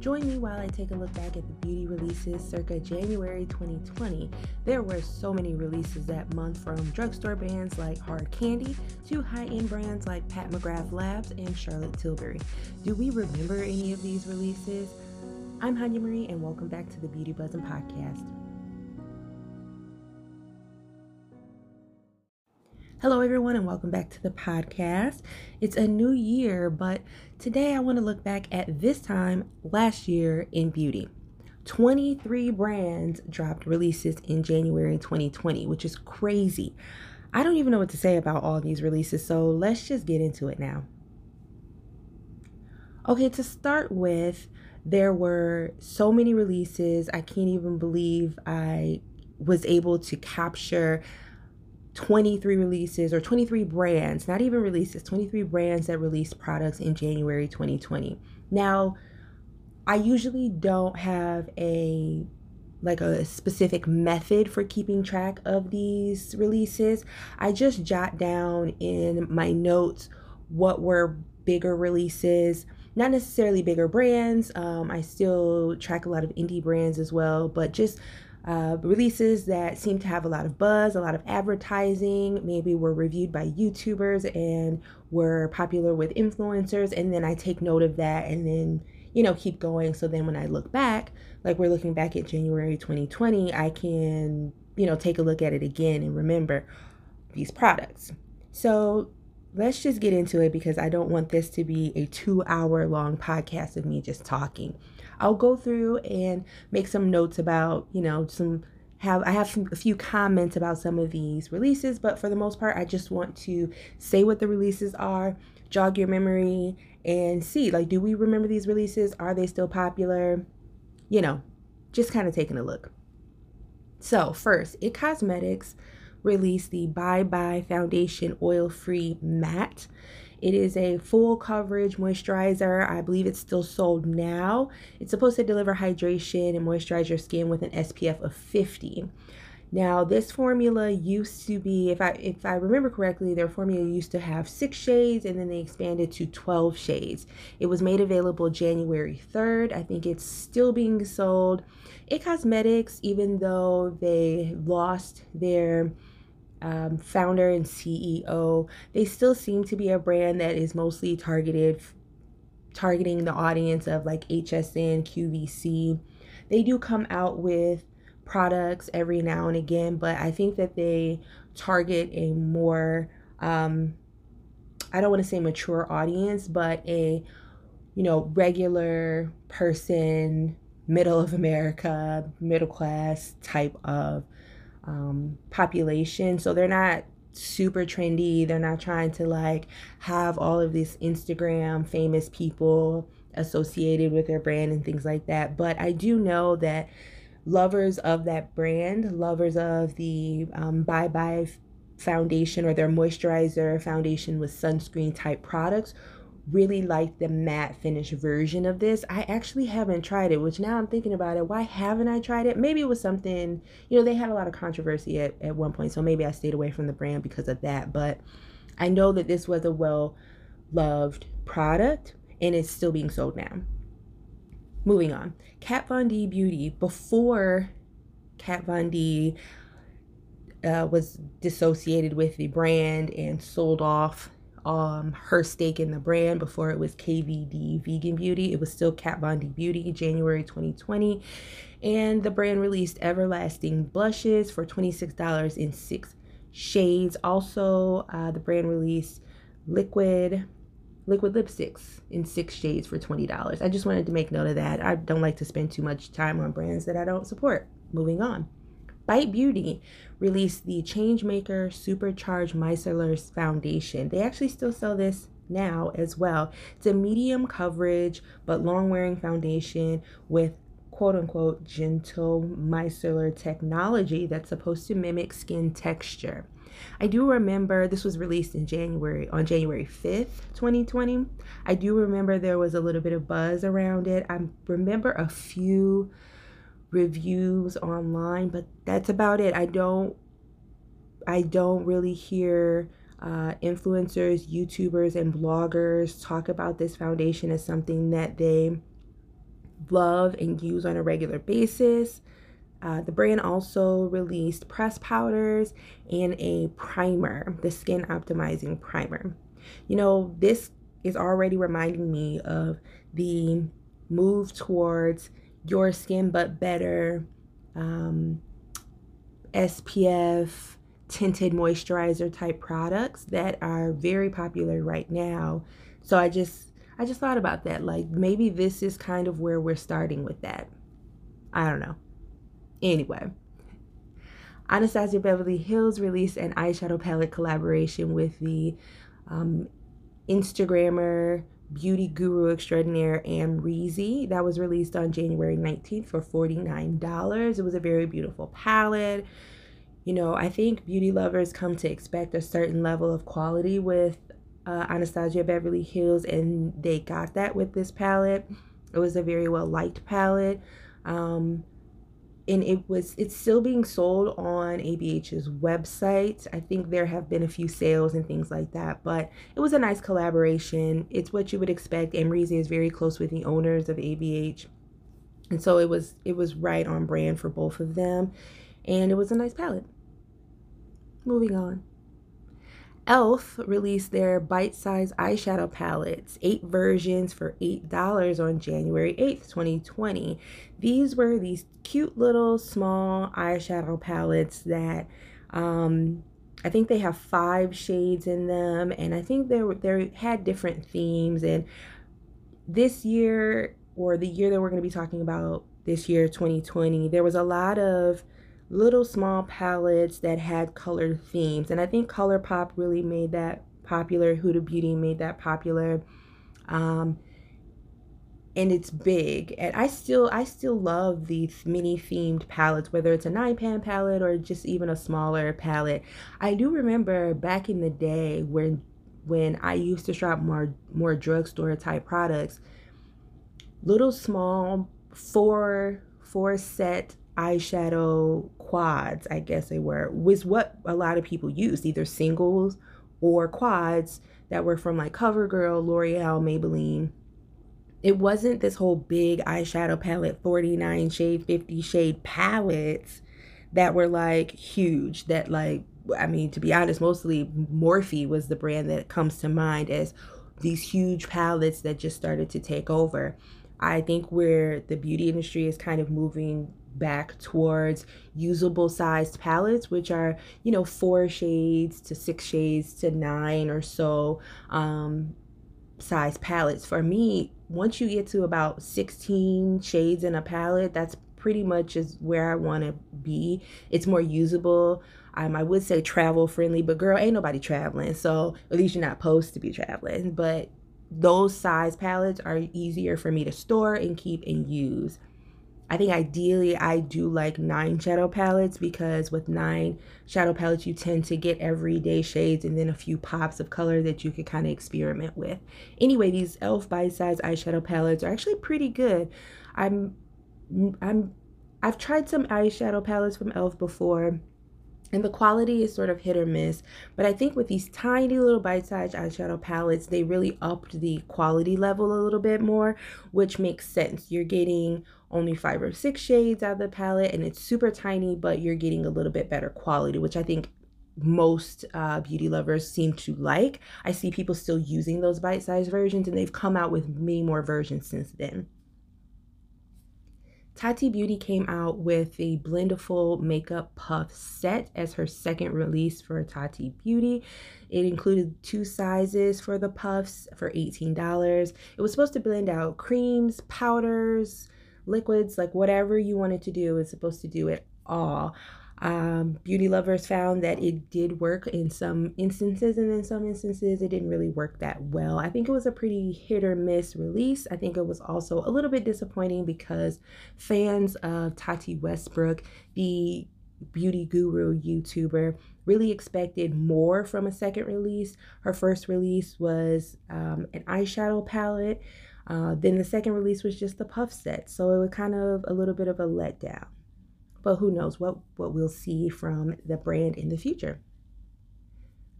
Join me while I take a look back at the beauty releases circa January 2020. There were so many releases that month from drugstore brands like Hard Candy to high end brands like Pat McGrath Labs and Charlotte Tilbury. Do we remember any of these releases? I'm Hanya Marie, and welcome back to the Beauty Buzzin' Podcast. Hello, everyone, and welcome back to the podcast. It's a new year, but today I want to look back at this time last year in beauty. 23 brands dropped releases in January 2020, which is crazy. I don't even know what to say about all these releases, so let's just get into it now. Okay, to start with, there were so many releases. I can't even believe I was able to capture 23 releases or 23 brands, not even releases, 23 brands that released products in January 2020. Now, I usually don't have a like a specific method for keeping track of these releases. I just jot down in my notes what were bigger releases, not necessarily bigger brands. Um, I still track a lot of indie brands as well, but just uh, releases that seem to have a lot of buzz, a lot of advertising, maybe were reviewed by YouTubers and were popular with influencers. And then I take note of that and then, you know, keep going. So then when I look back, like we're looking back at January 2020, I can, you know, take a look at it again and remember these products. So let's just get into it because I don't want this to be a two hour long podcast of me just talking. I'll go through and make some notes about, you know, some have I have some, a few comments about some of these releases, but for the most part, I just want to say what the releases are, jog your memory, and see like, do we remember these releases? Are they still popular? You know, just kind of taking a look. So first, It Cosmetics released the Bye Bye Foundation Oil Free Matte. It is a full coverage moisturizer. I believe it's still sold now. It's supposed to deliver hydration and moisturize your skin with an SPF of 50. Now, this formula used to be, if I if I remember correctly, their formula used to have six shades and then they expanded to 12 shades. It was made available January 3rd. I think it's still being sold. It Cosmetics, even though they lost their um, founder and CEO, they still seem to be a brand that is mostly targeted, targeting the audience of like HSN, QVC. They do come out with products every now and again, but I think that they target a more, um, I don't want to say mature audience, but a, you know, regular person, middle of America, middle class type of um, population. So they're not super trendy. They're not trying to like have all of these Instagram famous people associated with their brand and things like that. But I do know that lovers of that brand, lovers of the um, Bye Bye foundation or their moisturizer foundation with sunscreen type products really like the matte finish version of this. I actually haven't tried it, which now I'm thinking about it. Why haven't I tried it? Maybe it was something, you know, they had a lot of controversy at, at one point, so maybe I stayed away from the brand because of that. But I know that this was a well loved product and it's still being sold now. Moving on. Kat Von D Beauty, before Kat Von D uh, was dissociated with the brand and sold off um, her stake in the brand before it was KVD Vegan Beauty. It was still Kat Von D Beauty, January 2020. And the brand released Everlasting Blushes for $26 in six shades. Also, uh, the brand released Liquid liquid lipsticks in six shades for $20. I just wanted to make note of that. I don't like to spend too much time on brands that I don't support. Moving on. Bite Beauty released the Changemaker Supercharged Micellar Foundation. They actually still sell this now as well. It's a medium coverage but long wearing foundation with quote unquote gentle micellar technology that's supposed to mimic skin texture. I do remember this was released in January on January 5th, 2020. I do remember there was a little bit of buzz around it. I remember a few reviews online, but that's about it. I don't I don't really hear uh, influencers, YouTubers, and bloggers talk about this foundation as something that they love and use on a regular basis. Uh, the brand also released press powders and a primer, the skin optimizing primer. You know, this is already reminding me of the move towards your skin but better um, SPF tinted moisturizer type products that are very popular right now. So I just I just thought about that like maybe this is kind of where we're starting with that. I don't know. Anyway, Anastasia Beverly Hills released an eyeshadow palette collaboration with the um, Instagrammer beauty guru extraordinaire Amrezy. That was released on January 19th for $49. It was a very beautiful palette. You know, I think beauty lovers come to expect a certain level of quality with uh, Anastasia Beverly Hills, and they got that with this palette. It was a very well liked palette. Um, and it was it's still being sold on ABH's website. I think there have been a few sales and things like that, but it was a nice collaboration. It's what you would expect. Amrezy is very close with the owners of ABH. And so it was it was right on brand for both of them. And it was a nice palette. Moving on. e.l.f. released their bite sized eyeshadow palettes, eight versions for $8 on January 8th, 2020. These were these cute little small eyeshadow palettes that um, I think they have five shades in them, and I think they were they had different themes. And this year, or the year that we're going to be talking about this year, 2020, there was a lot of little small palettes that had color themes, and I think ColourPop really made that popular. Huda Beauty made that popular. Um, and it's big and i still i still love these mini themed palettes whether it's a nine pan palette or just even a smaller palette i do remember back in the day when when i used to shop more more drugstore type products little small four four set eyeshadow quads i guess they were was what a lot of people used either singles or quads that were from like covergirl l'oreal maybelline. It wasn't this whole big eyeshadow palette 49 shade 50 shade palettes that were like huge that like i mean to be honest mostly morphe was the brand that comes to mind as these huge palettes that just started to take over. I think where the beauty industry is kind of moving back towards usable sized palettes which are you know four shades to six shades to nine or so um size palettes for me once you get to about 16 shades in a palette, that's pretty much is where I want to be. It's more usable. Um, I would say travel friendly, but girl, ain't nobody traveling. So at least you're not supposed to be traveling. But those size palettes are easier for me to store and keep and use. I think ideally I do like nine shadow palettes because with nine shadow palettes you tend to get everyday shades and then a few pops of color that you can kind of experiment with. Anyway, these e.l.f. bite size eyeshadow palettes are actually pretty good. I'm I'm I've tried some eyeshadow palettes from e.l.f. before and the quality is sort of hit or miss but i think with these tiny little bite-sized eyeshadow palettes they really upped the quality level a little bit more which makes sense. You're getting only five or six shades out of the palette and it's super tiny but you're getting a little bit better quality which i think most uh, beauty lovers seem to like. I see people still using those bite-sized versions and they've come out with many more versions since then Tati Beauty came out with the Blendiful Makeup Puff set as her second release for Tati Beauty. It included two sizes for the puffs for $18. It was supposed to blend out creams, powders, liquids, like whatever you wanted to do, it's supposed to do it all. Um, beauty lovers found that it did work in some instances, and in some instances, it didn't really work that well. I think it was a pretty hit or miss release. I think it was also a little bit disappointing because fans of Tati Westbrook, the beauty guru YouTuber, really expected more from a second release. Her first release was um, an eyeshadow palette. Uh, then the second release was just the puff set. So it was kind of a little bit of a letdown but who knows what, what we'll see from the brand in the future.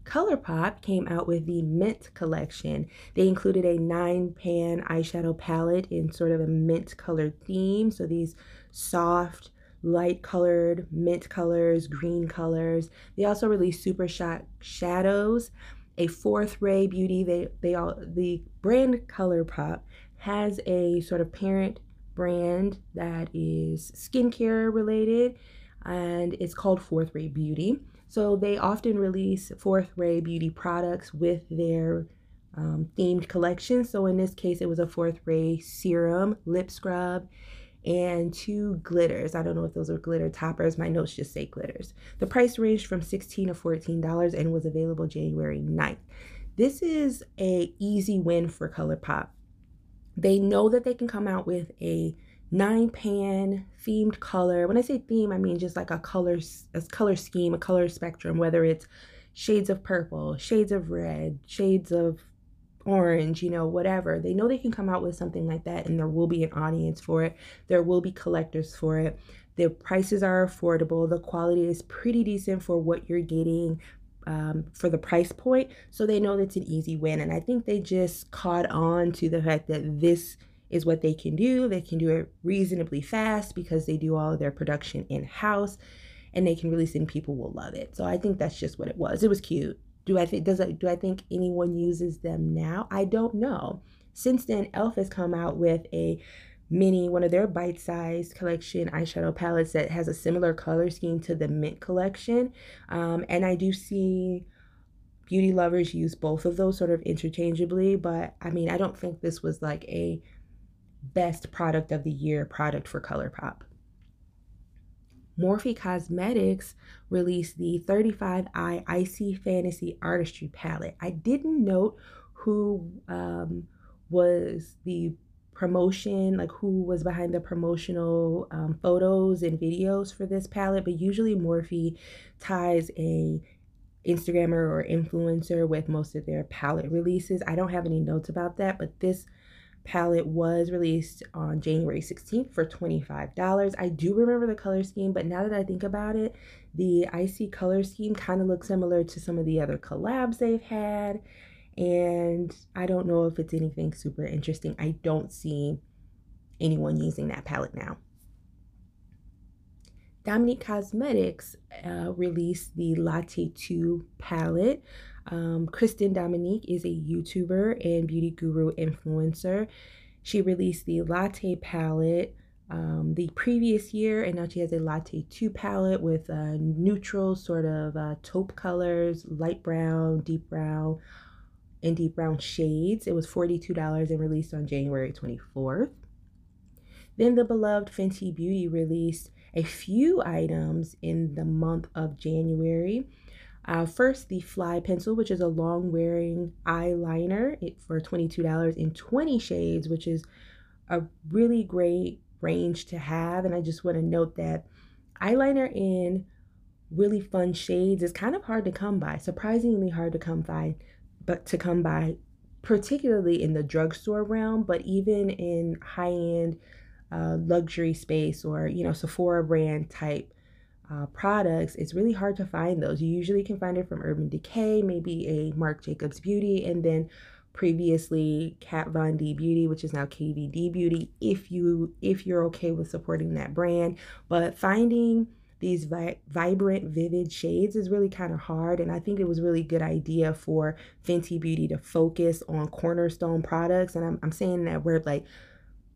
ColourPop came out with the Mint collection. They included a nine pan eyeshadow palette in sort of a mint colored theme. So these soft, light colored mint colors, green colors. They also released Super Shot shadows, a fourth ray beauty. They they all the brand ColourPop has a sort of parent brand that is skincare related and it's called Fourth Ray Beauty. So they often release Fourth Ray Beauty products with their um, themed collection. So in this case, it was a Fourth Ray serum, lip scrub, and two glitters. I don't know if those are glitter toppers. My notes just say glitters. The price ranged from 16 to $14 and was available January 9th. This is a easy win for ColourPop. They know that they can come out with a nine pan themed color. When I say theme, I mean just like a color, a color scheme, a color spectrum, whether it's shades of purple, shades of red, shades of orange, you know, whatever. They know they can come out with something like that and there will be an audience for it. There will be collectors for it. The prices are affordable. The quality is pretty decent for what you're getting um, for the price point. So they know that's an easy win. And I think they just caught on to the fact that this is what they can do. They can do it reasonably fast because they do all of their production in house and they can release it and people will love it. So I think that's just what it was. It was cute. Do I think does it, do I think anyone uses them now? I don't know. Since then, Elf has come out with a mini one of their bite-sized collection eyeshadow palettes that has a similar color scheme to the mint collection um, and i do see beauty lovers use both of those sort of interchangeably but i mean i don't think this was like a best product of the year product for ColourPop. Morphe Cosmetics released the 35i Icy Fantasy Artistry Palette. I didn't note who um, was the promotion, like who was behind the promotional um, photos and videos for this palette, but usually Morphe ties a Instagrammer or influencer with most of their palette releases. I don't have any notes about that, but this palette was released on January 16th for $25. I do remember the color scheme, but now that I think about it, the icy color scheme kind of looks similar to some of the other collabs they've had. And I don't know if it's anything super interesting. I don't see anyone using that palette now. Dominique Cosmetics uh, released the Latte 2 palette. Um, Kristen Dominique is a YouTuber and beauty guru influencer. She released the Latte palette um, the previous year, and now she has a Latte 2 palette with neutral sort of uh, taupe colors, light brown, deep brown, deep brown shades. It was $42 and released on January 24th. Then the beloved Fenty Beauty released a few items in the month of January. Uh, first, the Fly Pencil, which is a long wearing eyeliner for $22 in 20 shades, which is a really great range to have. And I just want to note that eyeliner in really fun shades is kind of hard to come by, surprisingly hard to come by, but to come by, particularly in the drugstore realm, but even in high end uh, luxury space or, you know, Sephora brand type uh, products, it's really hard to find those. You usually can find it from Urban Decay, maybe a Marc Jacobs Beauty, and then previously Kat Von D Beauty, which is now KVD Beauty, if you if you're okay with supporting that brand. But finding these vi- vibrant, vivid shades is really kind of hard. And I think it was really good idea for Fenty Beauty to focus on cornerstone products. And I'm, I'm saying that word like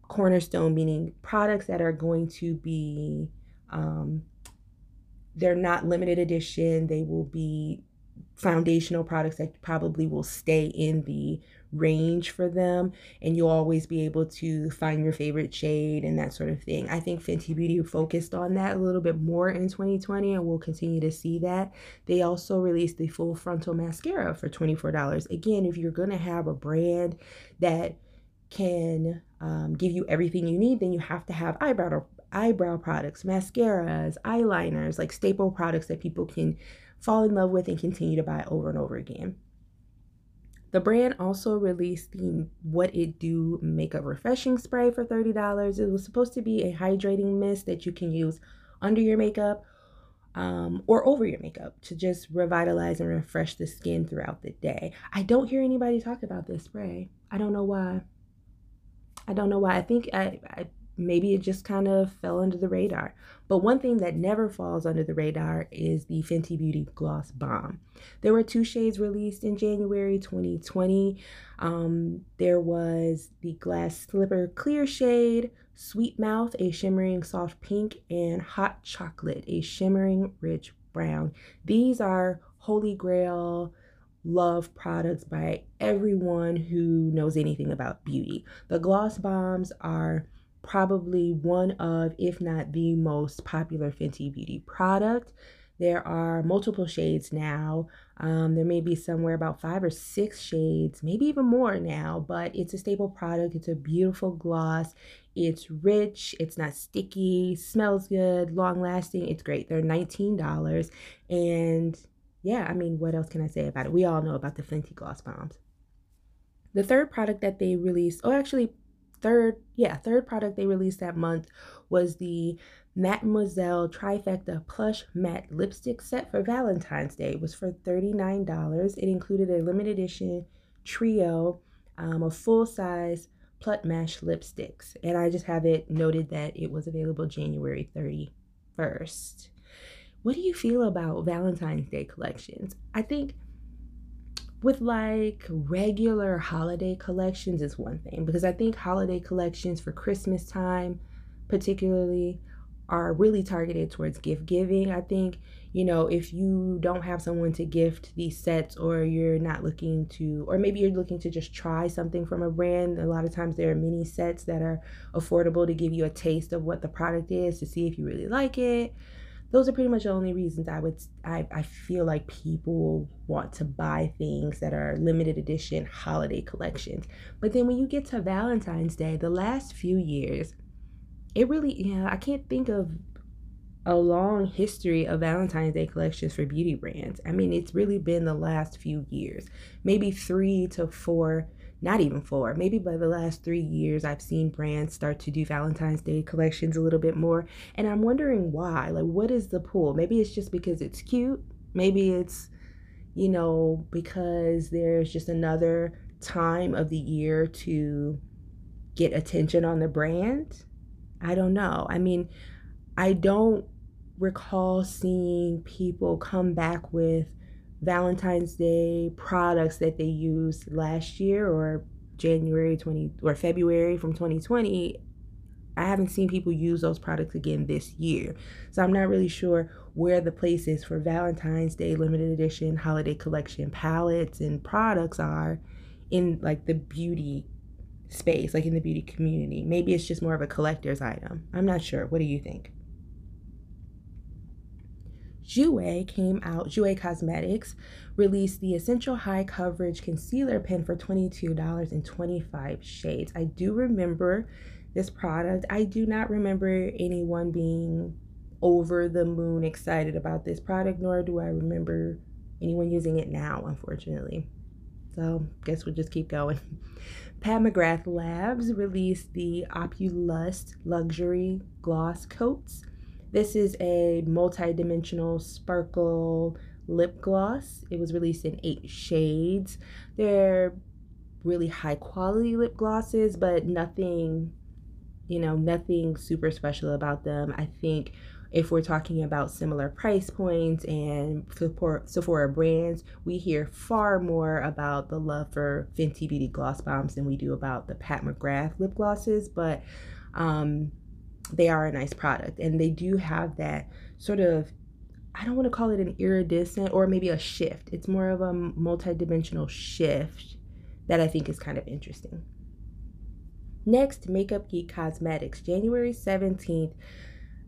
cornerstone, meaning products that are going to be um, they're not limited edition. They will be foundational products that probably will stay in the range for them and you'll always be able to find your favorite shade and that sort of thing. I think Fenty Beauty focused on that a little bit more in 2020 and we'll continue to see that. They also released the full frontal mascara for $24. Again, if you're going to have a brand that can um, give you everything you need, then you have to have eyebrow eyebrow products, mascaras, eyeliners, like staple products that people can fall in love with and continue to buy over and over again. The brand also released the What It Do Makeup Refreshing Spray for $30. It was supposed to be a hydrating mist that you can use under your makeup um, or over your makeup to just revitalize and refresh the skin throughout the day. I don't hear anybody talk about this spray. I don't know why. I don't know why. I think I, I maybe it just kind of fell under the radar. But one thing that never falls under the radar is the Fenty Beauty Gloss Bomb. There were two shades released in January 2020. Um, there was the Glass Slipper Clear shade, Sweet Mouth, a shimmering soft pink, and Hot Chocolate, a shimmering rich brown. These are holy grail love products by everyone who knows anything about beauty. The gloss bombs are probably one of, if not the most popular Fenty Beauty product. There are multiple shades now. Um, there may be somewhere about five or six shades, maybe even more now, but it's a staple product. It's a beautiful gloss. It's rich, it's not sticky, smells good, long lasting. It's great. They're $19. And yeah, I mean, what else can I say about it? We all know about the Fenty Gloss Bombs. The third product that they released, oh, actually, third, yeah, third product they released that month was the Mademoiselle Trifecta Plush Matte Lipstick Set for Valentine's Day. It was for $39. It included a limited edition trio um, of full size Plut Mash lipsticks. And I just have it noted that it was available January 31st. What do you feel about Valentine's Day collections? I think with like regular holiday collections is one thing because I think holiday collections for Christmas time, particularly, are really targeted towards gift giving. I think, you know, if you don't have someone to gift these sets or you're not looking to, or maybe you're looking to just try something from a brand, a lot of times there are mini sets that are affordable to give you a taste of what the product is to see if you really like it those are pretty much the only reasons I would I, I feel like people want to buy things that are limited edition holiday collections. But then when you get to Valentine's Day, the last few years, it really yeah, I can't think of a long history of Valentine's Day collections for beauty brands. I mean, it's really been the last few years. Maybe 3 to 4 not even four, maybe by the last three years, I've seen brands start to do Valentine's Day collections a little bit more. And I'm wondering why. Like, what is the pull? Maybe it's just because it's cute. Maybe it's, you know, because there's just another time of the year to get attention on the brand. I don't know. I mean, I don't recall seeing people come back with Valentine's Day products that they used last year or January 20 or February from 2020 I haven't seen people use those products again this year. So I'm not really sure where the place is for Valentine's Day limited edition holiday collection palettes and products are in like the beauty space, like in the beauty community. Maybe it's just more of a collector's item. I'm not sure. What do you think? Jouer came out, Jouer Cosmetics released the Essential High Coverage Concealer Pen for $22.25 shades. I do remember this product. I do not remember anyone being over the moon excited about this product, nor do I remember anyone using it now, unfortunately. So, guess we'll just keep going. Pat McGrath Labs released the Opulust Luxury Gloss Coats this is a multi-dimensional sparkle lip gloss. It was released in eight shades. They're really high quality lip glosses, but nothing, you know, nothing super special about them. I think if we're talking about similar price points and Sephora, brands, we hear far more about the love for Fenty Beauty gloss bombs than we do about the Pat McGrath lip glosses. But um, they are a nice product and they do have that sort of I don't want to call it an iridescent or maybe a shift. It's more of a multi-dimensional shift that I think is kind of interesting. Next, Makeup Geek Cosmetics, January 17th,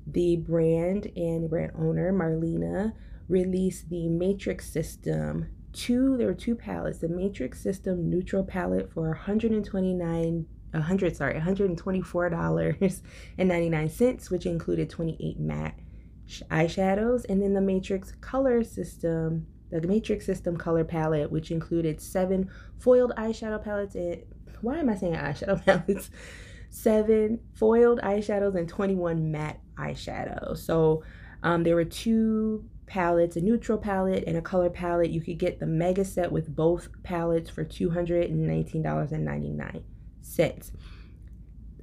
the brand and brand owner Marlena released the Matrix System. Two, there were two palettes. The Matrix System Neutral Palette for 129 100 sorry $124.99 which included 28 matte eyeshadows and then the matrix color system the matrix system color palette which included seven foiled eyeshadow palettes and why am i saying eyeshadow palettes seven foiled eyeshadows and 21 matte eyeshadows so Um, there were two palettes, a neutral palette and a color palette. You could get the mega set with both palettes for $219.99.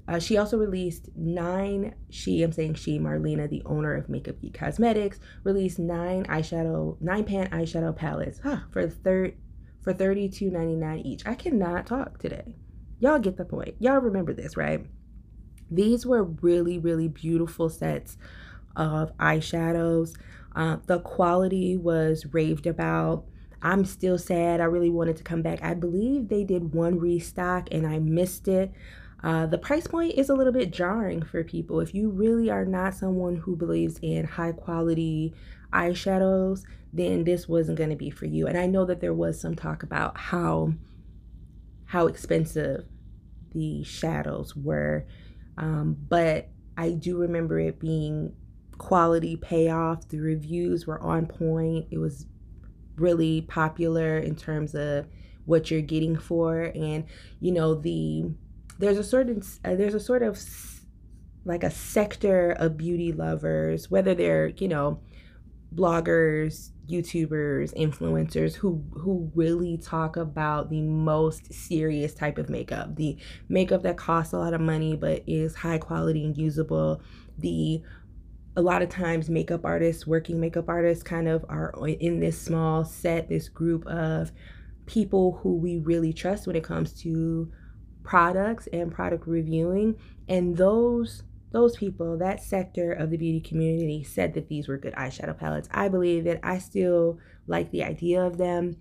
Uh, she also released nine, she, I'm saying she, Marlena, the owner of Makeup Geek Cosmetics, released nine eyeshadow, nine pan eyeshadow palettes huh, for third for $32.99 each. I cannot talk today. Y'all get the point. Y'all remember this, right? These were really, really beautiful sets of eyeshadows. Uh, the quality was raved about. I'm still sad. I really wanted to come back. I believe they did one restock and I missed it. Uh, the price point is a little bit jarring for people. If you really are not someone who believes in high quality eyeshadows, then this wasn't going to be for you. And I know that there was some talk about how how expensive the shadows were, um, but I do remember it being quality payoff. The reviews were on point. It was really popular in terms of what you're getting for, and you know the there's a certain uh, there's a sort of like a sector of beauty lovers, whether they're you know bloggers, YouTubers, influencers who who really talk about the most serious type of makeup, the makeup that costs a lot of money but is high quality and usable, the a lot of times makeup artists, working makeup artists kind of are in this small set, this group of people who we really trust when it comes to products and product reviewing. And those those people that sector of the beauty community said that these were good eyeshadow palettes. I believe it. i still like the idea of them.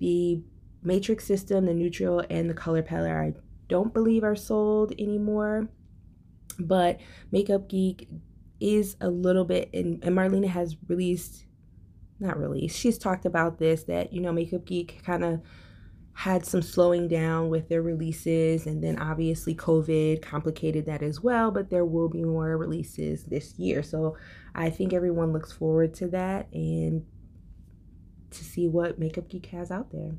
The matrix system the neutral and the color palette i don't believe are sold anymore. But makeup geek is a little bit and, and marlena has released not released she's talked about this that you know makeup geek kind of had some slowing down with their releases, and then obviously COVID complicated that as well. But there will be more releases this year, so I think everyone looks forward to that and to see what Makeup Geek has out there.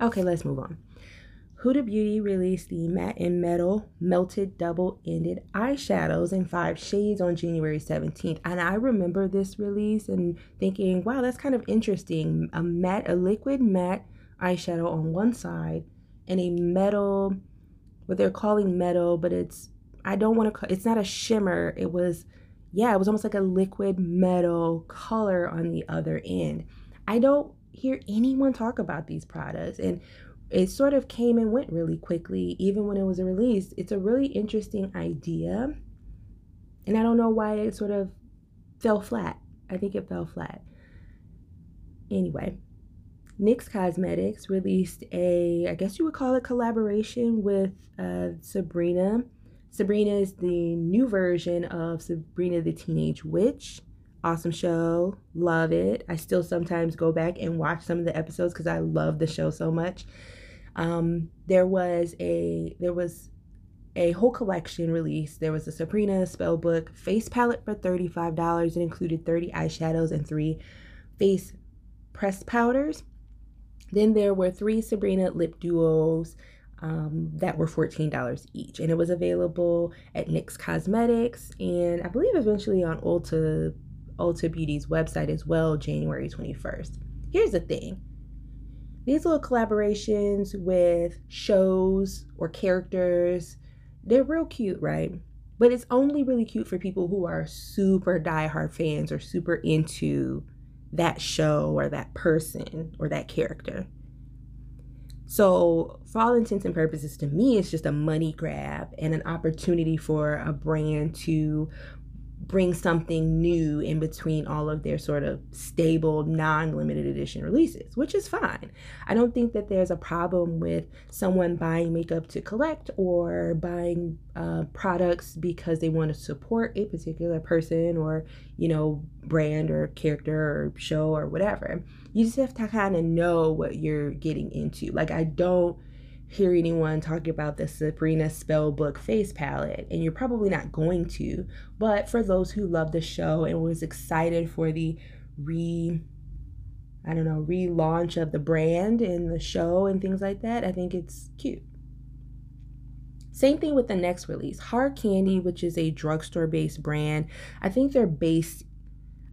Okay, let's move on. Huda Beauty released the Matte and Metal Melted Double Ended Eyeshadows in five shades on January 17th. And I remember this release and thinking, wow, that's kind of interesting. A matte, a liquid matte eyeshadow on one side and a metal what they're calling metal but it's i don't want to it's not a shimmer it was yeah it was almost like a liquid metal color on the other end i don't hear anyone talk about these products and it sort of came and went really quickly even when it was released it's a really interesting idea and i don't know why it sort of fell flat i think it fell flat anyway NYX Cosmetics released a, I guess you would call it collaboration with uh, Sabrina. Sabrina is the new version of Sabrina the Teenage Witch. Awesome show. Love it. I still sometimes go back and watch some of the episodes because I love the show so much. Um, there was a there was a whole collection released. There was a Sabrina spellbook face palette for $35. It included 30 eyeshadows and three face pressed powders. Then there were three Sabrina lip duos um, that were $14 each. And it was available at NYX Cosmetics and I believe eventually on Ulta, Ulta Beauty's website as well, January 21st. Here's the thing these little collaborations with shows or characters, they're real cute, right? But it's only really cute for people who are super diehard fans or super into that show or that person or that character. So, for all intents and purposes, to me, it's just a money grab and an opportunity for a brand to bring something new in between all of their sort of stable non-limited edition releases which is fine. I don't think that there's a problem with someone buying makeup to collect or buying uh, products because they want to support a particular person or you know brand or character or show or whatever. You just have to kind of know what you're getting into. Like i don't hear anyone talking about the Sabrina Spellbook face palette, and you're probably not going to. But for those who love the show and was excited for the re I don't know, relaunch of the brand and the show and things like that, I think it's cute. Same thing with the next release, Hard Candy, which is a drugstore based brand. I think they're based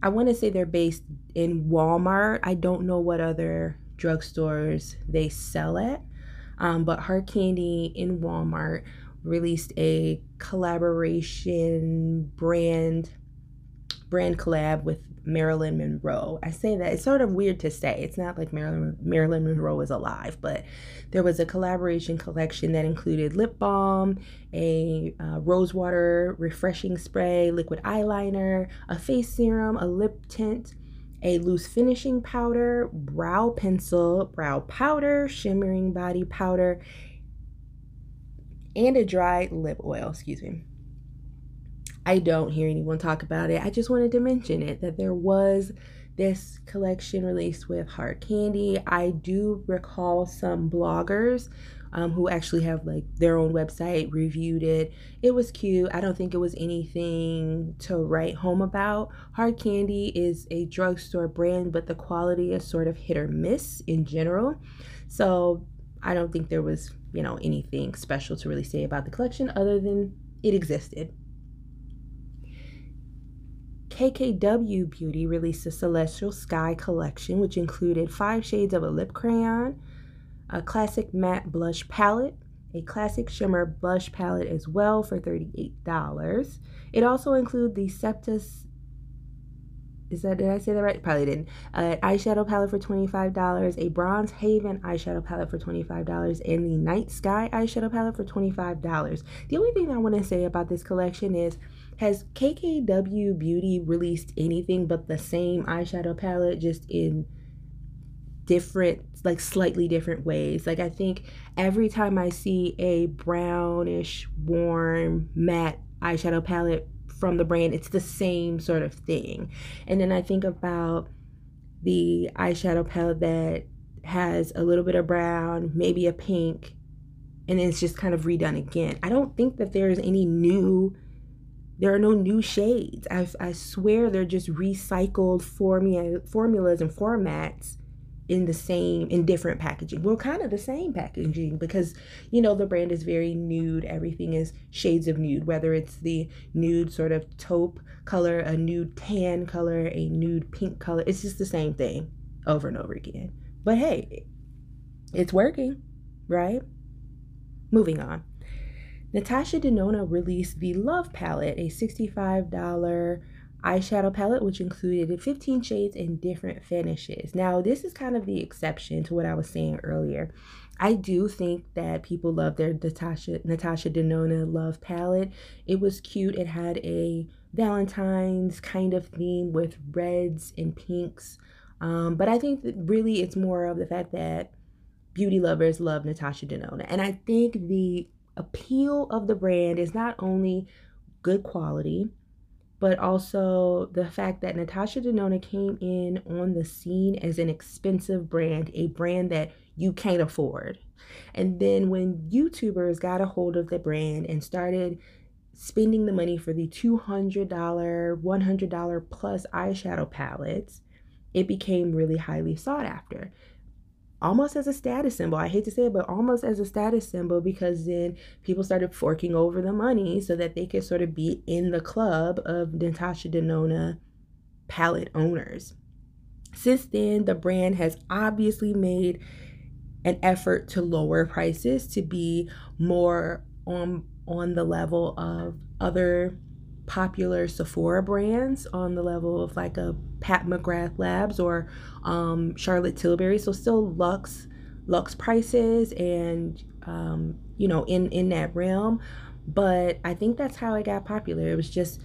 I want to say they're based in Walmart. I don't know what other drugstores they sell at, um, but Hard Candy in Walmart released a collaboration brand brand collab with Marilyn Monroe. I say that it's sort of weird to say. It's not like Marilyn Marilyn Monroe is alive, but there was a collaboration collection that included lip balm, a uh, rosewater refreshing spray, liquid eyeliner, a face serum, a lip tint, a loose finishing powder, brow pencil, brow powder, shimmering body powder, and a dry lip oil, excuse me. I don't hear anyone talk about it. I just wanted to mention it that there was this collection released with Hard Candy. I do recall some bloggers um, who actually have like their own website reviewed it. It was cute. I don't think it was anything to write home about. Hard Candy is a drugstore brand, but the quality is sort of hit or miss in general. So I don't think there was, you know, anything special to really say about the collection other than it existed. KKW Beauty released a Celestial Sky collection, which included five shades of a lip crayon, a classic matte blush palette, a classic shimmer blush palette as well for $38. It also included the Septus is that did I say that right? Probably didn't. Uh, eyeshadow palette for $25, a Bronze Haven eyeshadow palette for $25, and the Night Sky eyeshadow palette for $25. The only thing I want to say about this collection is has KKW Beauty released anything but the same eyeshadow palette just in different like slightly different ways? Like i think every time i see a brownish warm matte eyeshadow palette from the brand it's the same sort of thing. And then i think about the eyeshadow palette that has a little bit of brown maybe a pink and then it's just kind of redone again. I don't think that there's any new there are no new shades. I, I swear they're just recycled formula, formulas and formats in the same in different packaging. Well kind of the same packaging because you know the brand is very nude. Everything is shades of nude whether it's the nude sort of taupe color a nude tan color a nude pink color. It's just the same thing over and over again. But hey it's working right? Moving on Natasha Denona released the Love Palette, a $65 eyeshadow palette, which included 15 shades and different finishes. Now, this is kind of the exception to what I was saying earlier. I do think that people love their Natasha Natasha Denona Love palette. It was cute. It had a Valentine's kind of theme with reds and pinks. Um, but I think really it's more of the fact that beauty lovers love Natasha Denona. And I think the appeal of the brand is not only good quality, but also the fact that Natasha Denona came in on the scene as an expensive brand, a brand that you can't afford. And then when YouTubers got a hold of the brand and started spending the money for the $200, $100 plus eyeshadow palettes, it became really highly sought after almost as a status symbol. I hate to say it, but almost as a status symbol because then people started forking over the money so that they could sort of be in the club of Natasha Denona palette owners. Since then, the brand has obviously made an effort to lower prices to be more on on the level of other popular Sephora brands on the level of like a Pat McGrath Labs or um, Charlotte Tilbury. So still Lux, Lux prices and um, you know in in that realm. But I think that's how it got popular. It was just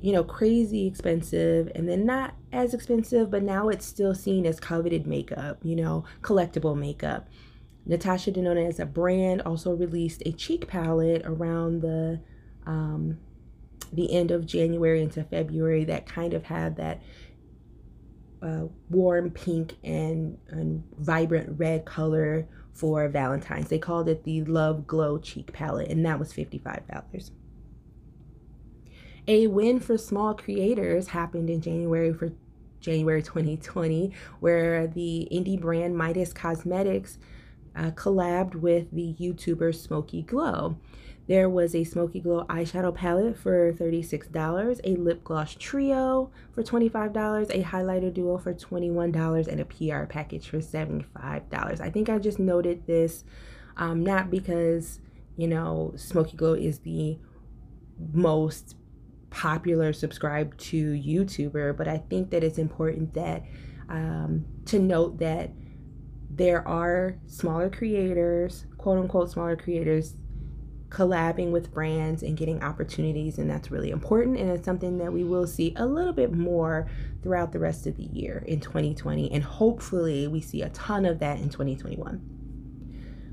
you know crazy expensive and then not as expensive, but now it's still seen as coveted makeup. You know collectible makeup. Natasha Denona as a brand also released a cheek palette around the um, the end of January into February that kind of had that uh, warm pink and, and vibrant red color for Valentine's. They called it the Love Glow Cheek Palette, and that was $55. A win for small creators happened in January for January 2020, where the indie brand Midas Cosmetics uh, collabed with the YouTuber Smoky Glow. There was a Smoky Glow eyeshadow palette for $36, a lip gloss trio for $25, a highlighter duo for $21, and a PR package for $75. I think I just noted this um, not because, you know, Smoky Glow is the most popular subscribed to YouTuber, but I think that it's important that um, to note that there are smaller creators, quote unquote smaller creators, collabing with brands and getting opportunities, and that's really important. And it's something that we will see a little bit more throughout the rest of the year in 2020, and hopefully, we see a ton of that in 2021.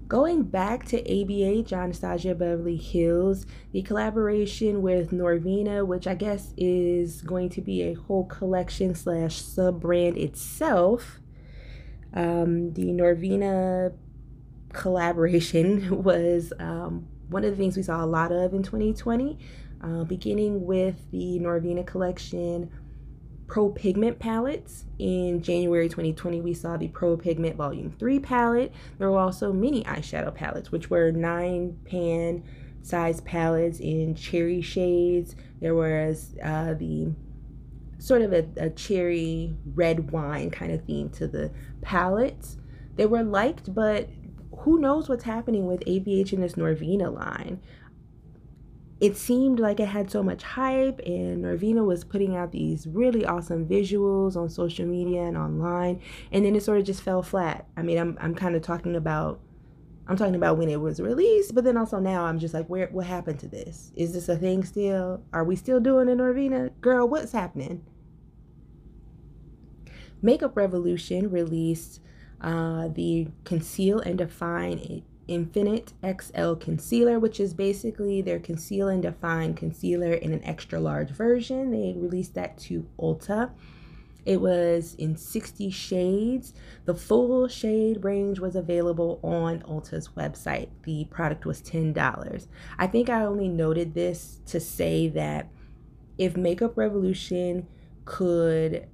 Going back to ABH, Anastasia Beverly Hills, the collaboration with Norvina, which I guess is going to be a whole collection slash sub brand itself. Um, the Norvina collaboration was um, one of the things we saw a lot of in 2020, uh, beginning with the Norvina collection Pro Pigment palettes. In January 2020, we saw the Pro Pigment Volume 3 palette. There were also mini eyeshadow palettes, which were nine pan size palettes in cherry shades. There was uh, the sort of a, a cherry red wine kind of theme to the palettes. They were liked, but who knows what's happening with ABH in this Norvina line it seemed like it had so much hype and Norvina was putting out these really awesome visuals on social media and online and then it sort of just fell flat. I mean, I'm I'm kind of talking about I'm talking about when it was released, but then also now I'm just like where what happened to this? Is this a thing still? Are we still doing it Norvina? Girl, what's happening? Makeup Revolution released uh, the Conceal and Define Infinite XL Concealer, which is basically their Conceal and Define Concealer in an extra large version. They released that to Ulta. It was in 60 shades. The full shade range was available on Ulta's website. The product was $10. I think I only noted this to say that if Makeup Revolution could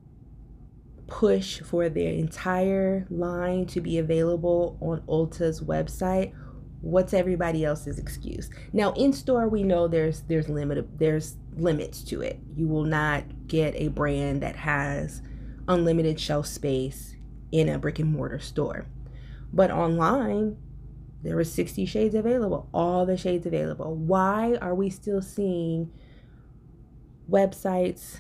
push for their entire line to be available on Ulta's website, what's everybody else's excuse? Now in store we know there's there's limited there's limits to it. You will not get a brand that has unlimited shelf space in a brick and mortar store. But online there were 60 shades available, all the shades available. Why are we still seeing websites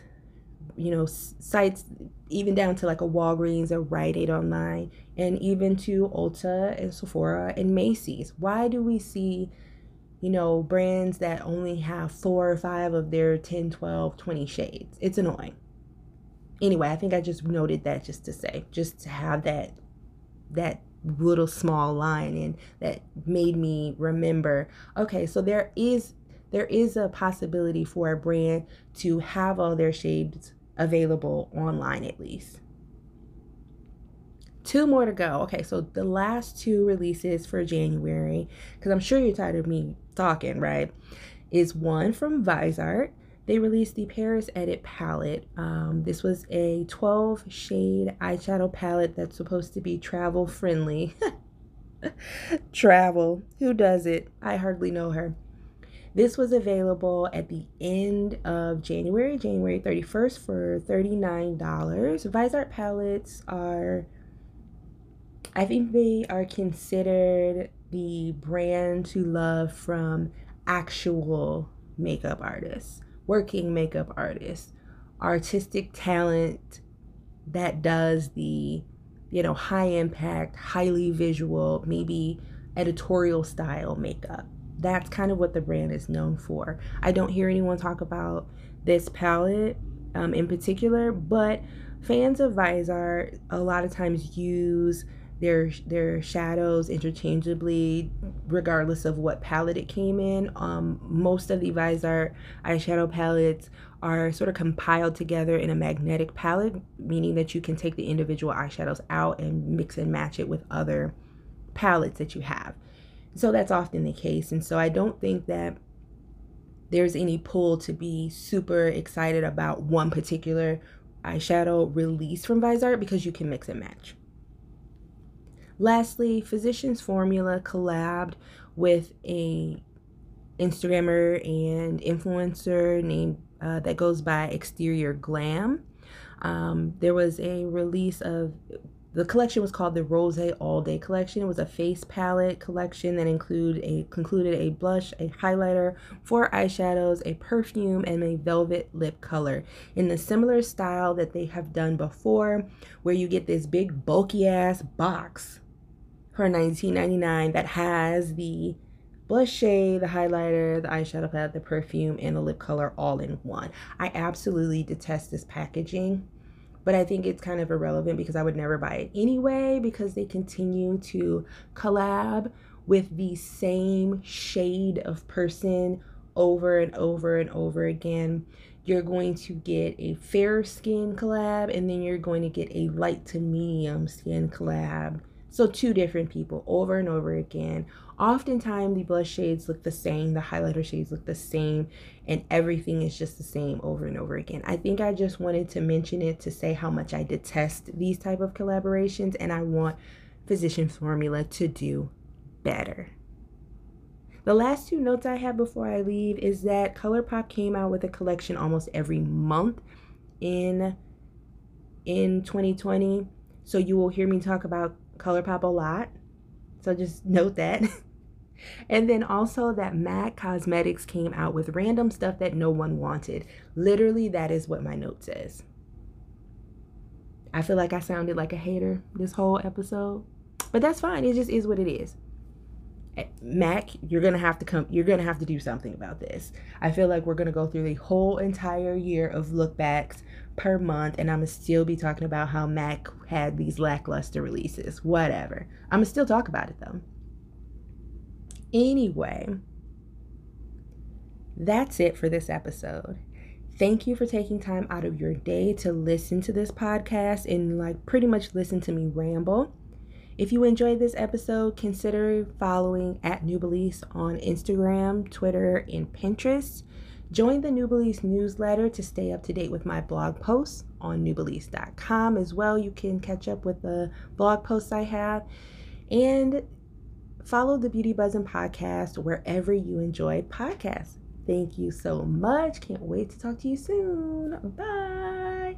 you know, sites even down to like a Walgreens or Rite Aid online, and even to Ulta and Sephora and Macy's. Why do we see, you know, brands that only have four or five of their 10, 12, 20 shades? It's annoying. Anyway, I think I just noted that just to say, just to have that that little small line and that made me remember okay so there is there is a possibility for a brand to have all their shades available online at least. Two more to go. Okay, so the last two releases for January, because I'm sure you're tired of me talking, right? Is one from Viseart. They released the Paris Edit palette. Um, this was a 12 shade eyeshadow palette that's supposed to be travel friendly. travel. Who does it? I hardly know her. This was available at the end of January, January 31st for $39. Viseart palettes are, I think they are considered the brand to love from actual makeup artists, working makeup artists, artistic talent that does the, you know, high impact, highly visual, maybe editorial style makeup that's kind of what the brand is known for. I don't hear anyone talk about this palette um, in particular, but fans of Viseart a lot of times use their their shadows interchangeably regardless of what palette it came in. Um, most of the Viseart eyeshadow palettes are sort of compiled together in a magnetic palette, meaning that you can take the individual eyeshadows out and mix and match it with other palettes that you have. So that's often the case. And so I don't think that there's any pull to be super excited about one particular eyeshadow release from Viseart because you can mix and match. Lastly, Physicians Formula collabed with a Instagrammer and influencer named uh, that goes by Exterior Glam. Um, there was a release of the collection was called the Rose All Day Collection. It was a face palette collection that included a concluded a blush, a highlighter, four eyeshadows, a perfume, and a velvet lip color in the similar style that they have done before, where you get this big bulky ass box for 19.99 that has the blush shade, the highlighter, the eyeshadow palette, the perfume, and the lip color all in one. I absolutely detest this packaging but I think it's kind of irrelevant because I would never buy it anyway because they continue to collab with the same shade of person over and over and over again. You're going to get a fair skin collab and then you're going to get a light to medium skin collab so two different people over and over again. Oftentimes the blush shades look the same, the highlighter shades look the same, and everything is just the same over and over again. I think I just wanted to mention it to say how much I detest these type of collaborations and I want Physician Formula to do better. The last two notes I have before I leave is that ColourPop came out with a collection almost every month in in 2020. So you will hear me talk about ColourPop a lot. So just note that. and then also that MAC Cosmetics came out with random stuff that no one wanted. Literally, that is what my note says. I feel like I sounded like a hater this whole episode, but that's fine. It just is what it is. Eh, Mac, you're gonna have to come. You're gonna have to do something about this. I feel like we're gonna go through the whole entire year of lookbacks per month, and I'm gonna still be talking about how Mac had these lackluster releases. Whatever. I'm gonna still talk about it though. Anyway, that's it for this episode. Thank you for taking time out of your day to listen to this podcast and like pretty much listen to me ramble. If you enjoyed this episode, consider following at Nubelise on Instagram, Twitter, and Pinterest. Join the Nubelise newsletter to stay up to date with my blog posts on nubelise.com as well. You can catch up with the blog posts I have. And follow the Beauty Buzzin podcast wherever you enjoy podcasts. Thank you so much. Can't wait to talk to you soon. Bye.